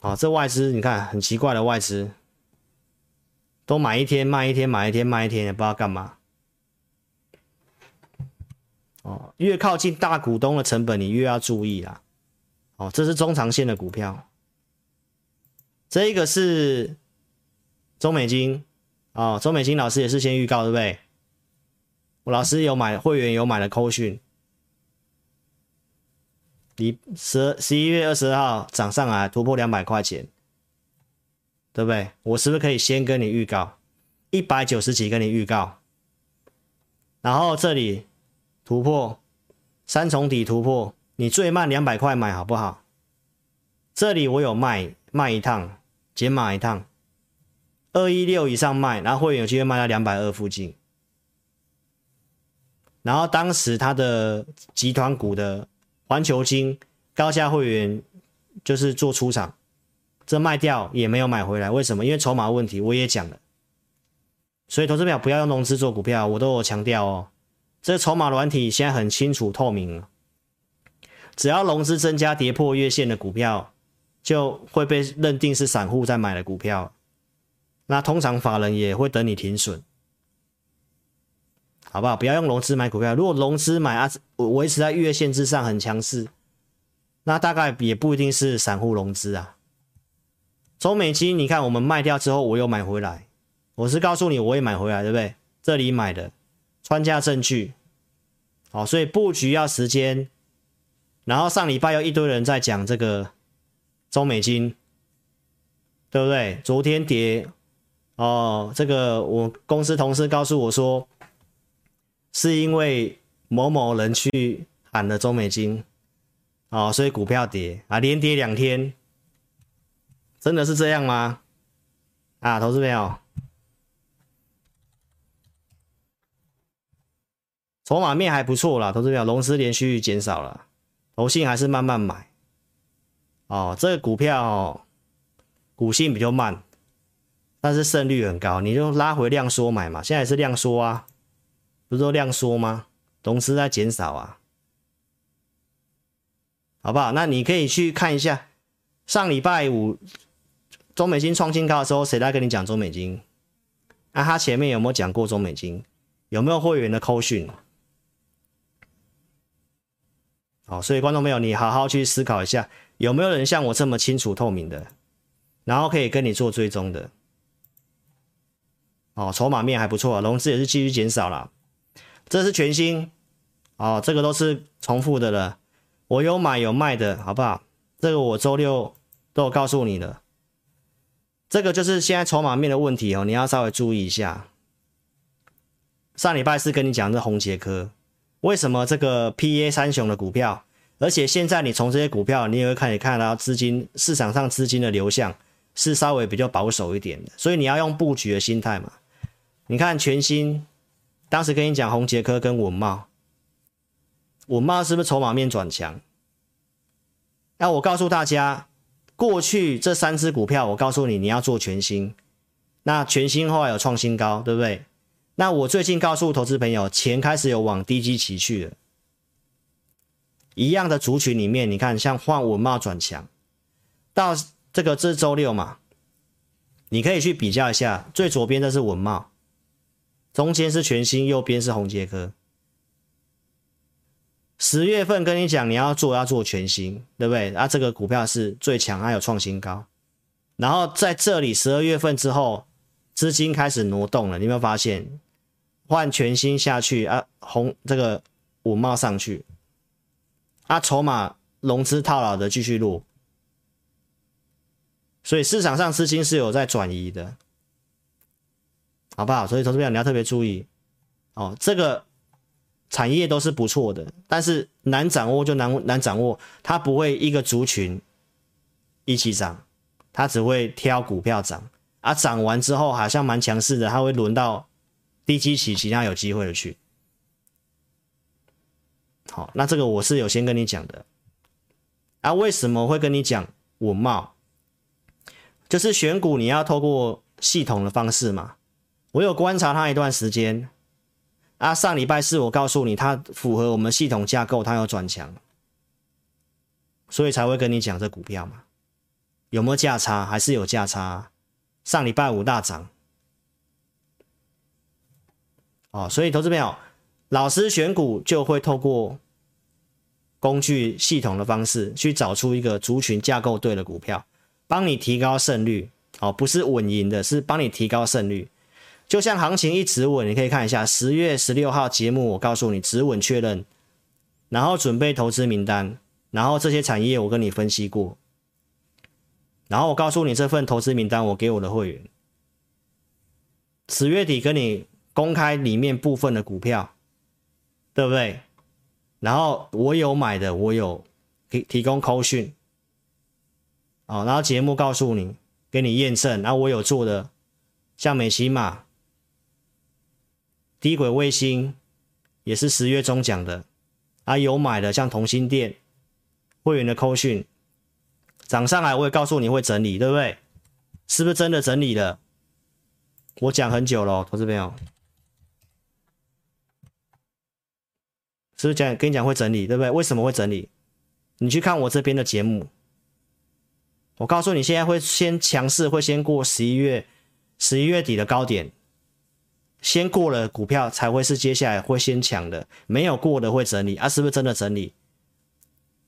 哦，这外资你看很奇怪的外资，都买一天卖一天，买一天卖一天，也不知道干嘛。哦，越靠近大股东的成本，你越要注意啦。哦，这是中长线的股票，这一个是。中美金，哦，中美金老师也是先预告，对不对？我老师有买会员有买了扣讯，你十十一月二十号涨上来突破两百块钱，对不对？我是不是可以先跟你预告一百九十几跟你预告，然后这里突破三重底突破，你最慢两百块买好不好？这里我有卖卖一趟减码一趟。二一六以上卖，然后会员有机会卖到两百二附近。然后当时他的集团股的环球金高价会员就是做出场，这卖掉也没有买回来，为什么？因为筹码问题，我也讲了。所以投资表不要用融资做股票，我都有强调哦。这筹码软体现在很清楚透明，只要融资增加跌破月线的股票，就会被认定是散户在买的股票。那通常法人也会等你停损，好不好？不要用融资买股票。如果融资买啊，维持在月线之上很强势，那大概也不一定是散户融资啊。中美金，你看我们卖掉之后，我又买回来。我是告诉你，我也买回来，对不对？这里买的穿价证据，好，所以布局要时间。然后上礼拜有一堆人在讲这个中美金，对不对？昨天跌。哦，这个我公司同事告诉我说，是因为某某人去喊了中美金，哦，所以股票跌啊，连跌两天，真的是这样吗？啊，投资朋友，筹码面还不错啦，投资朋友，融资连续减少了，投信还是慢慢买，哦，这个股票，股性比较慢。但是胜率很高，你就拉回量缩买嘛，现在是量缩啊，不是说量缩吗？融资在减少啊，好不好？那你可以去看一下，上礼拜五中美金创新高的时候，谁在跟你讲中美金？那、他前面有没有讲过中美金？有没有会员的扣讯？好，所以观众朋友，你好好去思考一下，有没有人像我这么清楚透明的，然后可以跟你做追踪的？哦，筹码面还不错，融资也是继续减少了。这是全新哦，这个都是重复的了。我有买有卖的，好不好？这个我周六都有告诉你的。这个就是现在筹码面的问题哦，你要稍微注意一下。上礼拜四跟你讲的红杰科，为什么这个 PA 三雄的股票，而且现在你从这些股票，你也会看你看到资金市场上资金的流向是稍微比较保守一点的，所以你要用布局的心态嘛。你看全新，当时跟你讲红杰科跟文茂，稳茂是不是筹码面转强？那我告诉大家。过去这三只股票，我告诉你，你要做全新。那全新后来有创新高，对不对？那我最近告诉投资朋友，钱开始有往低基期去了。一样的族群里面，你看像换文茂转强，到这个这周六嘛，你可以去比较一下，最左边的是文茂，中间是全新，右边是宏杰科。十月份跟你讲，你要做要做全新，对不对？啊，这个股票是最强，还有创新高。然后在这里十二月份之后，资金开始挪动了，你有没有发现？换全新下去啊，红这个稳懋上去，啊，筹码融资套牢的继续落，所以市场上资金是有在转移的，好不好？所以投资朋友你要特别注意哦，这个。产业都是不错的，但是难掌握就难难掌握，它不会一个族群一起涨，它只会挑股票涨，啊，涨完之后好像蛮强势的，它会轮到低基期其他有机会的去。好，那这个我是有先跟你讲的，啊，为什么会跟你讲稳懋？就是选股你要透过系统的方式嘛，我有观察它一段时间。啊，上礼拜四我告诉你，它符合我们系统架构，它有转强，所以才会跟你讲这股票嘛。有没有价差？还是有价差。上礼拜五大涨，哦，所以投资朋友，老师选股就会透过工具系统的方式去找出一个族群架构对的股票，帮你提高胜率。哦，不是稳赢的，是帮你提高胜率。就像行情一直稳，你可以看一下十月十六号节目，我告诉你止稳确认，然后准备投资名单，然后这些产业我跟你分析过，然后我告诉你这份投资名单我给我的会员，十月底跟你公开里面部分的股票，对不对？然后我有买的，我有提提供扣讯，哦，然后节目告诉你，给你验证，然后我有做的，像美琪玛。低轨卫星也是十月中讲的，啊，有买的像同心电会员的扣讯涨上来，我也告诉你会整理，对不对？是不是真的整理了？我讲很久了，投资朋友，是不是讲跟你讲会整理，对不对？为什么会整理？你去看我这边的节目，我告诉你，现在会先强势，会先过十一月十一月底的高点。先过了股票才会是接下来会先抢的，没有过的会整理啊？是不是真的整理？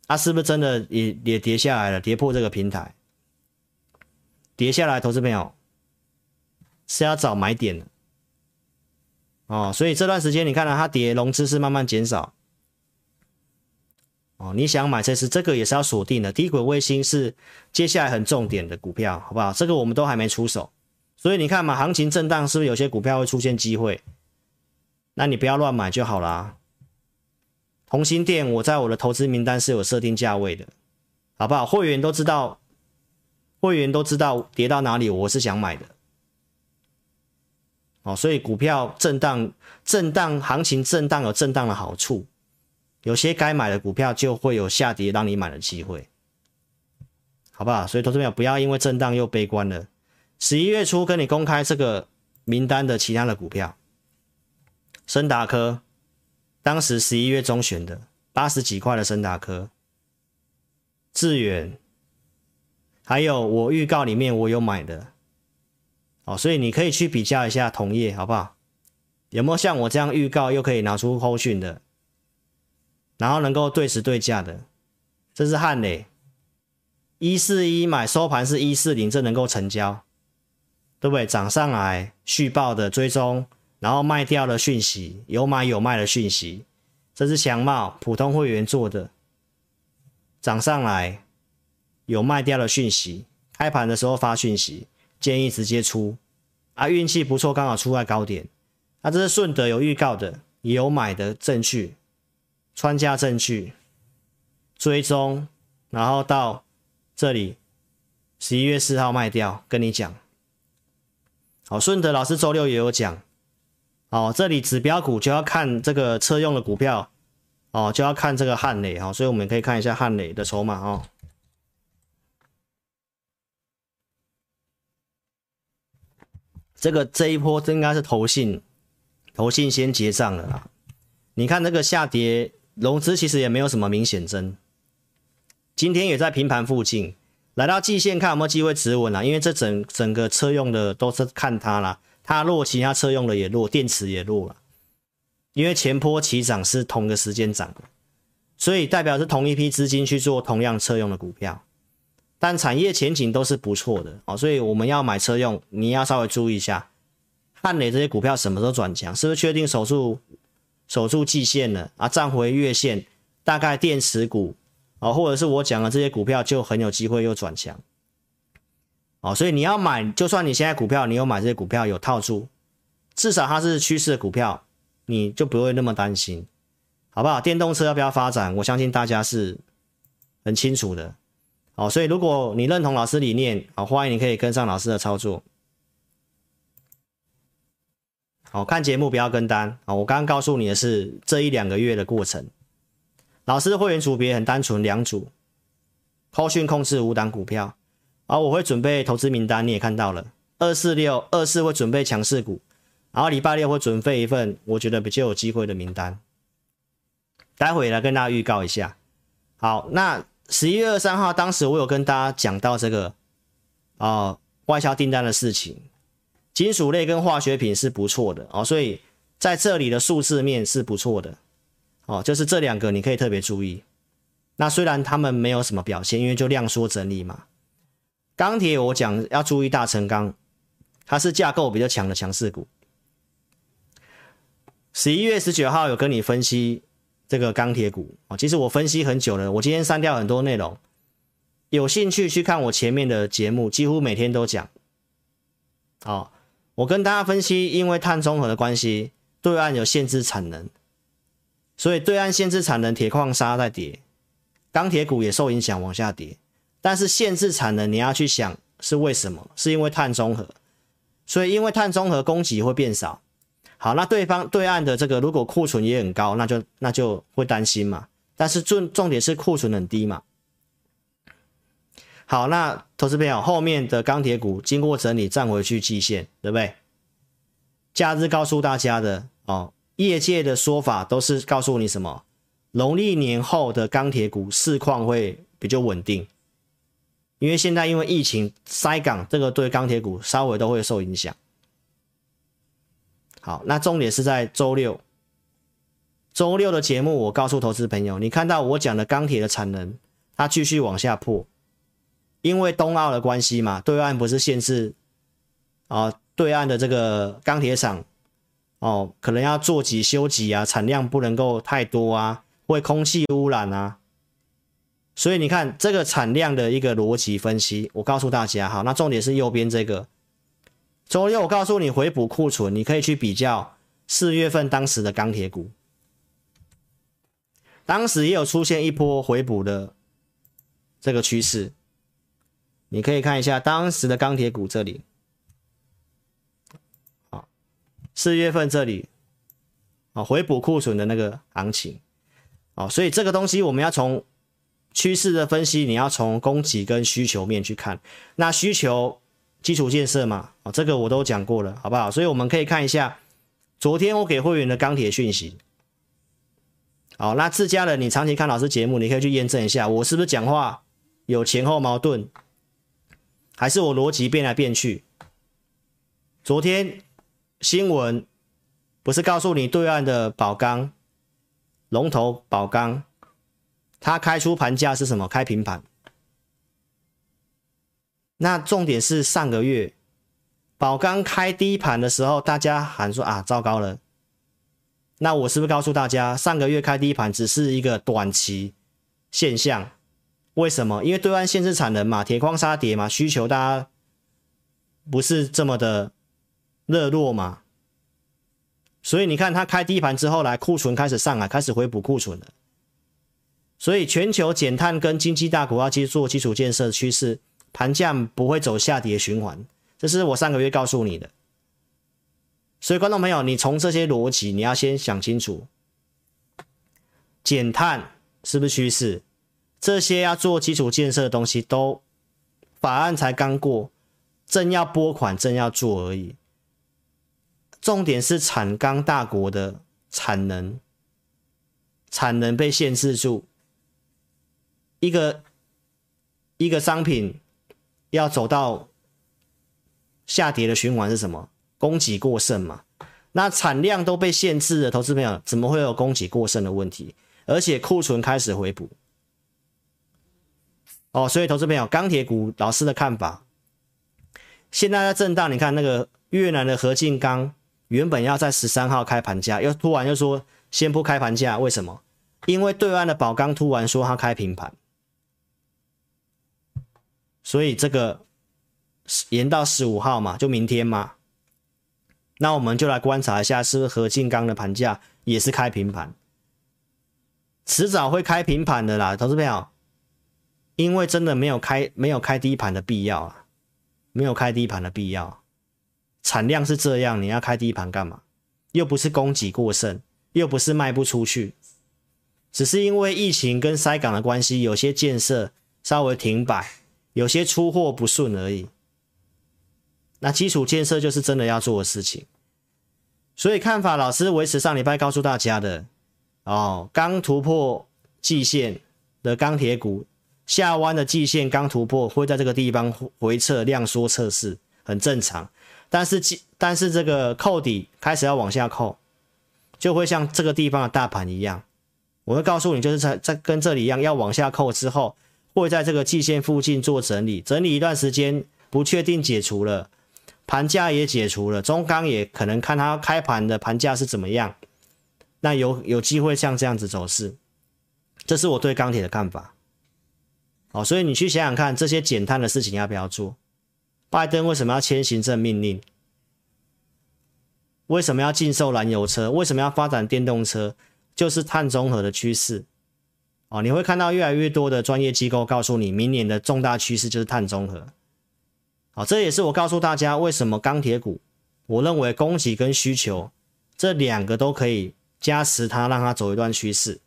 啊？是不是真的也也跌下来了？跌破这个平台，跌下来，投资朋友是要找买点的哦。所以这段时间你看到它跌，融资是慢慢减少哦。你想买这次这个也是要锁定的，低轨卫星是接下来很重点的股票，好不好？这个我们都还没出手。所以你看嘛，行情震荡是不是有些股票会出现机会？那你不要乱买就好啦。同心电，我在我的投资名单是有设定价位的，好不好？会员都知道，会员都知道跌到哪里，我是想买的。哦，所以股票震荡，震荡行情震荡有震荡的好处，有些该买的股票就会有下跌让你买的机会，好不好？所以投资者不要因为震荡又悲观了。十一月初跟你公开这个名单的其他的股票，森达科，当时十一月中选的八十几块的森达科，智远，还有我预告里面我有买的，哦，所以你可以去比较一下同业好不好？有没有像我这样预告又可以拿出后讯的，然后能够对时对价的？这是汉磊，一四一买收盘是一四零，这能够成交。对不对？涨上来续报的追踪，然后卖掉的讯息，有买有卖的讯息，这是强茂普通会员做的，涨上来有卖掉的讯息，开盘的时候发讯息，建议直接出，啊，运气不错，刚好出在高点，啊，这是顺德有预告的，也有买的证据，穿价证据，追踪，然后到这里，十一月四号卖掉，跟你讲，好，顺德老师周六也有讲。哦，这里指标股就要看这个车用的股票，哦，就要看这个汉磊哈，所以我们可以看一下汉磊的筹码哦。这个这一波应该是投信，投信先结账了啦。你看那个下跌，融资其实也没有什么明显增，今天也在平盘附近，来到季线看有没有机会止稳啦，因为这整整个车用的都是看它啦。它弱，其他车用的也弱，电池也弱了，因为前波起涨是同个时间涨的，所以代表是同一批资金去做同样车用的股票，但产业前景都是不错的哦，所以我们要买车用，你要稍微注意一下，汉磊这些股票什么时候转强？是不是确定守住守住季线了啊？站回月线，大概电池股啊，或者是我讲的这些股票就很有机会又转强。哦，所以你要买，就算你现在股票你有买这些股票有套住，至少它是趋势的股票，你就不会那么担心，好不好？电动车要不要发展？我相信大家是很清楚的。哦，所以如果你认同老师理念，好，欢迎你可以跟上老师的操作。好，看节目不要跟单啊！我刚刚告诉你的是这一两个月的过程，老师的会员组别很单纯，两组，扣讯控制五档股票。好，我会准备投资名单，你也看到了，二四六二四会准备强势股，然后礼拜六会准备一份我觉得比较有机会的名单，待会来跟大家预告一下。好，那十一月二十三号，当时我有跟大家讲到这个啊、外销订单的事情，金属类跟化学品是不错的哦，所以在这里的数字面是不错的哦，就是这两个你可以特别注意。那虽然他们没有什么表现，因为就量缩整理嘛。钢铁我讲要注意大成钢，它是架构比较强的强势股。十一月十九号有跟你分析这个钢铁股啊，其实我分析很久了，我今天删掉很多内容，有兴趣去看我前面的节目，几乎每天都讲。好，我跟大家分析，因为碳中和的关系，对岸有限制产能，所以对岸限制产能，铁矿砂在跌，钢铁股也受影响往下跌。但是限制产能，你要去想是为什么？是因为碳中和，所以因为碳中和供给会变少。好，那对方对岸的这个如果库存也很高，那就那就会担心嘛。但是重重点是库存很低嘛。好，那投资朋友后面的钢铁股经过整理站回去季线，对不对？假日告诉大家的哦，业界的说法都是告诉你什么？农历年后的钢铁股市况会比较稳定。因为现在因为疫情塞港，这个对钢铁股稍微都会受影响。好，那重点是在周六，周六的节目，我告诉投资朋友，你看到我讲的钢铁的产能，它继续往下破，因为冬奥的关系嘛，对岸不是限制啊，对岸的这个钢铁厂哦，可能要做几休几啊，产量不能够太多啊，会空气污染啊。所以你看这个产量的一个逻辑分析，我告诉大家，好，那重点是右边这个。周六我告诉你回补库存，你可以去比较四月份当时的钢铁股，当时也有出现一波回补的这个趋势，你可以看一下当时的钢铁股这里，好，四月份这里，啊，回补库存的那个行情，哦，所以这个东西我们要从。趋势的分析，你要从供给跟需求面去看。那需求基础建设嘛，啊，这个我都讲过了，好不好？所以我们可以看一下，昨天我给会员的钢铁讯息。好，那自家人，你长期看老师节目，你可以去验证一下，我是不是讲话有前后矛盾，还是我逻辑变来变去？昨天新闻不是告诉你对岸的宝钢龙头宝钢。它开出盘价是什么？开平盘。那重点是上个月宝钢开低盘的时候，大家喊说啊，糟糕了。那我是不是告诉大家，上个月开低盘只是一个短期现象？为什么？因为对岸限制产能嘛，铁矿砂跌嘛，需求大家不是这么的热络嘛。所以你看，它开低盘之后来，库存开始上来，开始回补库存了。所以全球减碳跟经济大国要去做基础建设的趋势，盘价不会走下跌循环。这是我上个月告诉你的。所以，观众朋友，你从这些逻辑，你要先想清楚，减碳是不是趋势？这些要做基础建设的东西，都法案才刚过，正要拨款，正要做而已。重点是产钢大国的产能，产能被限制住，一个一个商品要走到下跌的循环是什么？供给过剩嘛，那产量都被限制了，投资朋友怎么会有供给过剩的问题？而且库存开始回补，哦，所以投资朋友，钢铁股老师的看法，现在在震荡，你看那个越南的合进钢原本要在十三号开盘价，又突然又说先不开盘价，为什么？因为对岸的宝钢突然说它开平盘，所以这个延到十五号嘛，就明天嘛。那我们就来观察一下，是不是合进钢的盘价也是开平盘，迟早会开平盘的啦，投资朋友，因为真的没有开没有开低盘的必要啊，没有开低盘的必要，产量是这样，你要开低盘干嘛？又不是供给过剩，又不是卖不出去，只是因为疫情跟塞港的关系，有些建设稍微停摆，有些出货不顺而已。那基础建设就是真的要做的事情，所以看法老师维持上礼拜告诉大家的哦，刚突破季线的钢铁股，下弯的季线刚突破，会在这个地方回撤量缩测试，很正常。但是季但是这个扣底开始要往下扣，就会像这个地方的大盘一样，我会告诉你，就是在在跟这里一样，要往下扣之后，会在这个季线附近做整理，整理一段时间，不确定解除了。盘价也解除了，中钢也可能看它开盘的盘价是怎么样，那有有机会像这样子走势，这是我对钢铁的看法。好，所以你去想想看，这些减碳的事情要不要做？拜登为什么要签行政命令？为什么要禁售燃油车？为什么要发展电动车？就是碳中和的趋势。哦，你会看到越来越多的专业机构告诉你，明年的重大趋势就是碳中和。好，这也是我告诉大家为什么钢铁股，我认为供给跟需求这两个都可以加持它，让它走一段趋势。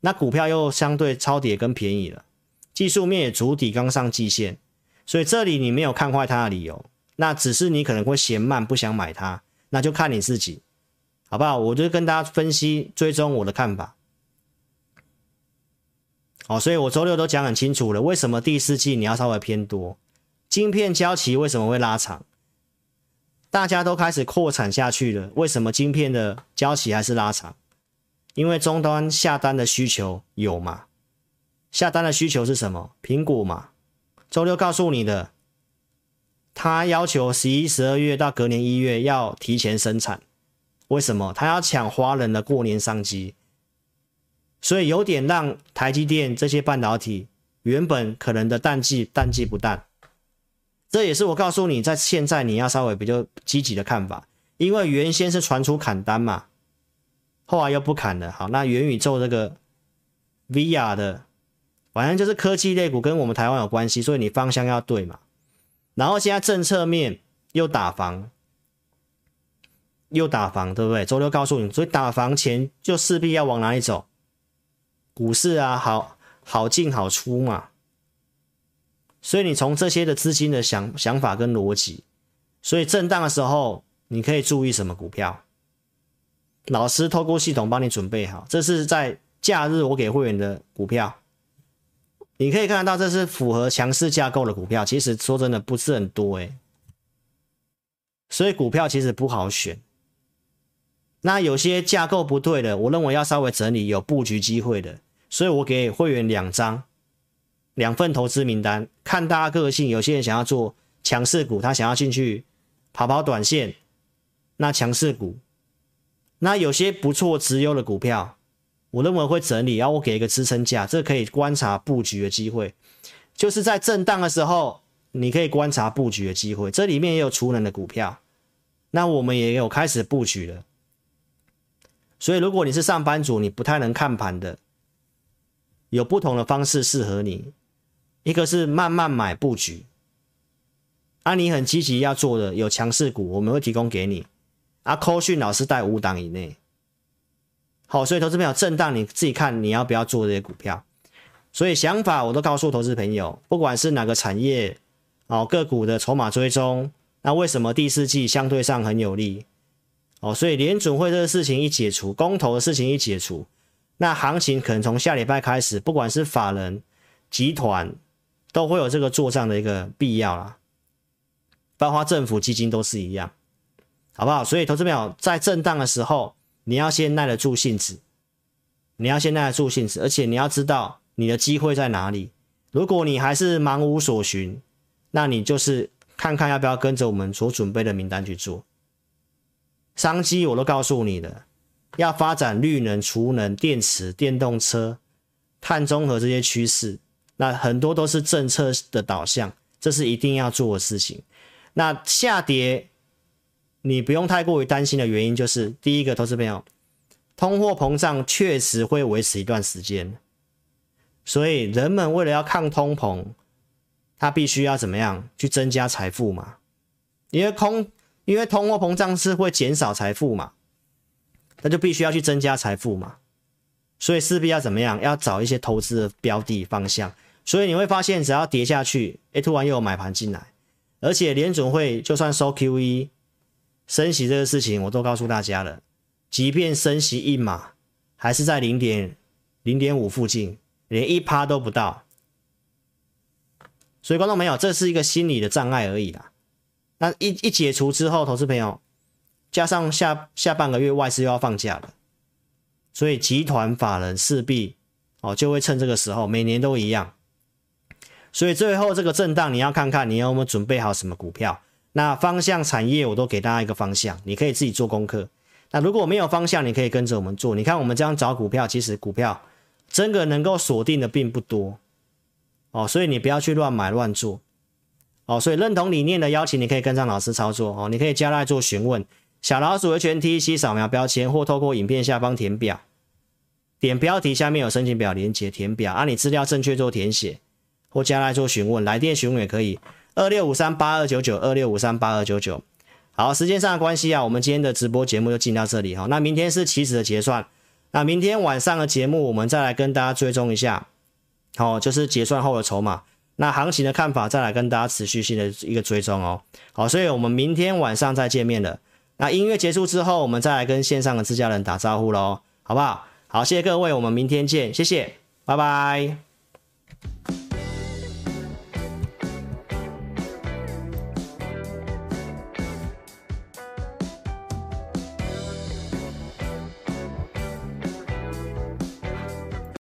那股票又相对超跌跟便宜了，技术面也足底刚上季线，所以这里你没有看坏它的理由，那只是你可能会嫌慢不想买它，那就看你自己，好不好？我就跟大家分析追踪我的看法。好，所以我周六都讲很清楚了，为什么第四季你要稍微偏多。晶片交期为什么会拉长？大家都开始扩产下去了，为什么晶片的交期还是拉长？因为终端下单的需求有嘛？下单的需求是什么？苹果嘛？周六告诉你的，他要求十一、十二月到隔年一月要提前生产，为什么？他要抢华人的过年商机，所以有点让台积电这些半导体原本可能的淡季淡季不淡。这也是我告诉你，在现在你要稍微比较积极的看法，因为原先是传出砍单嘛，后来又不砍了。好，那元宇宙这个 VR 的，反正就是科技类股跟我们台湾有关系，所以你方向要对嘛。然后现在政策面又打房，又打房，对不对？周六告诉你，所以打房前就势必要往哪里走？股市啊，好好进好出嘛。所以你从这些的资金的想想法跟逻辑，所以震荡的时候你可以注意什么股票？老师透过系统帮你准备好，这是在假日我给会员的股票，你可以看得到这是符合强势架构的股票。其实说真的不是很多诶，所以股票其实不好选。那有些架构不对的，我认为要稍微整理有布局机会的，所以我给会员两张。两份投资名单，看大家个性。有些人想要做强势股，他想要进去跑跑短线，那强势股，那有些不错直优的股票，我认为会整理，然后我给一个支撑价，这可以观察布局的机会，就是在震荡的时候，你可以观察布局的机会，这里面也有储能的股票，那我们也有开始布局了。所以如果你是上班族，你不太能看盘的，有不同的方式适合你，一个是慢慢买布局。啊，你很积极要做的有强势股，我们会提供给你。啊，扣讯老师带五档以内。好，所以投资朋友震荡，你自己看你要不要做这些股票。所以想法我都告诉投资朋友，不管是哪个产业，哦，个股的筹码追踪，那为什么第四季相对上很有利？哦，所以联准会这个事情一解除，公投的事情一解除，那行情可能从下礼拜开始，不管是法人集团，都会有这个做账的一个必要啦。包括政府基金都是一样，好不好？所以投资朋友在震荡的时候，你要先耐得住性子，你要先耐得住性子，而且你要知道你的机会在哪里。如果你还是茫无所寻，那你就是看看要不要跟着我们所准备的名单去做。商机我都告诉你了，要发展绿能、储能、电池、电动车、碳中和这些趋势，那很多都是政策的导向，这是一定要做的事情。那下跌，你不用太过于担心的原因就是，第一个，投资朋友，通货膨胀确实会维持一段时间，所以人们为了要抗通膨，他必须要怎么样去增加财富嘛？因为空，因为通货膨胀是会减少财富嘛，那就必须要去增加财富嘛，所以势必要怎么样？要找一些投资的标的方向，所以你会发现，只要跌下去，哎，突然又有买盘进来。而且联准会就算收 QE 升息这个事情，我都告诉大家了。即便升息一码，还是在零点零点五附近，连一趴都不到。所以观众朋友，这是一个心理的障碍而已啦。那一一解除之后，投资朋友加上下下半个月外资又要放假了，所以集团法人势必哦就会趁这个时候，每年都一样。所以最后这个震荡，你要看看你有没有准备好什么股票。那方向产业我都给大家一个方向，你可以自己做功课。那如果没有方向，你可以跟着我们做。你看我们这样找股票，其实股票真的能够锁定的并不多哦，所以你不要去乱买乱做哦。所以认同理念的邀请，你可以跟上老师操作哦。你可以加来做询问，小老鼠的全 T C 扫描标签，或透过影片下方填表，点标题下面有申请表连接，填表，按、你资料正确做填写。或加来做询问，来电询问也可以，二六五三八二九九，二六五三八二九九。好，时间上的关系啊，我们今天的直播节目就进到这里哈。那明天是期指的结算，那明天晚上的节目我们再来跟大家追踪一下，好，就是结算后的筹码，那行情的看法再来跟大家持续性的一个追踪哦。好，所以我们明天晚上再见面了。那音乐结束之后，我们再来跟线上的自家人打招呼喽，好不好？好，谢谢各位，我们明天见，谢谢，拜拜。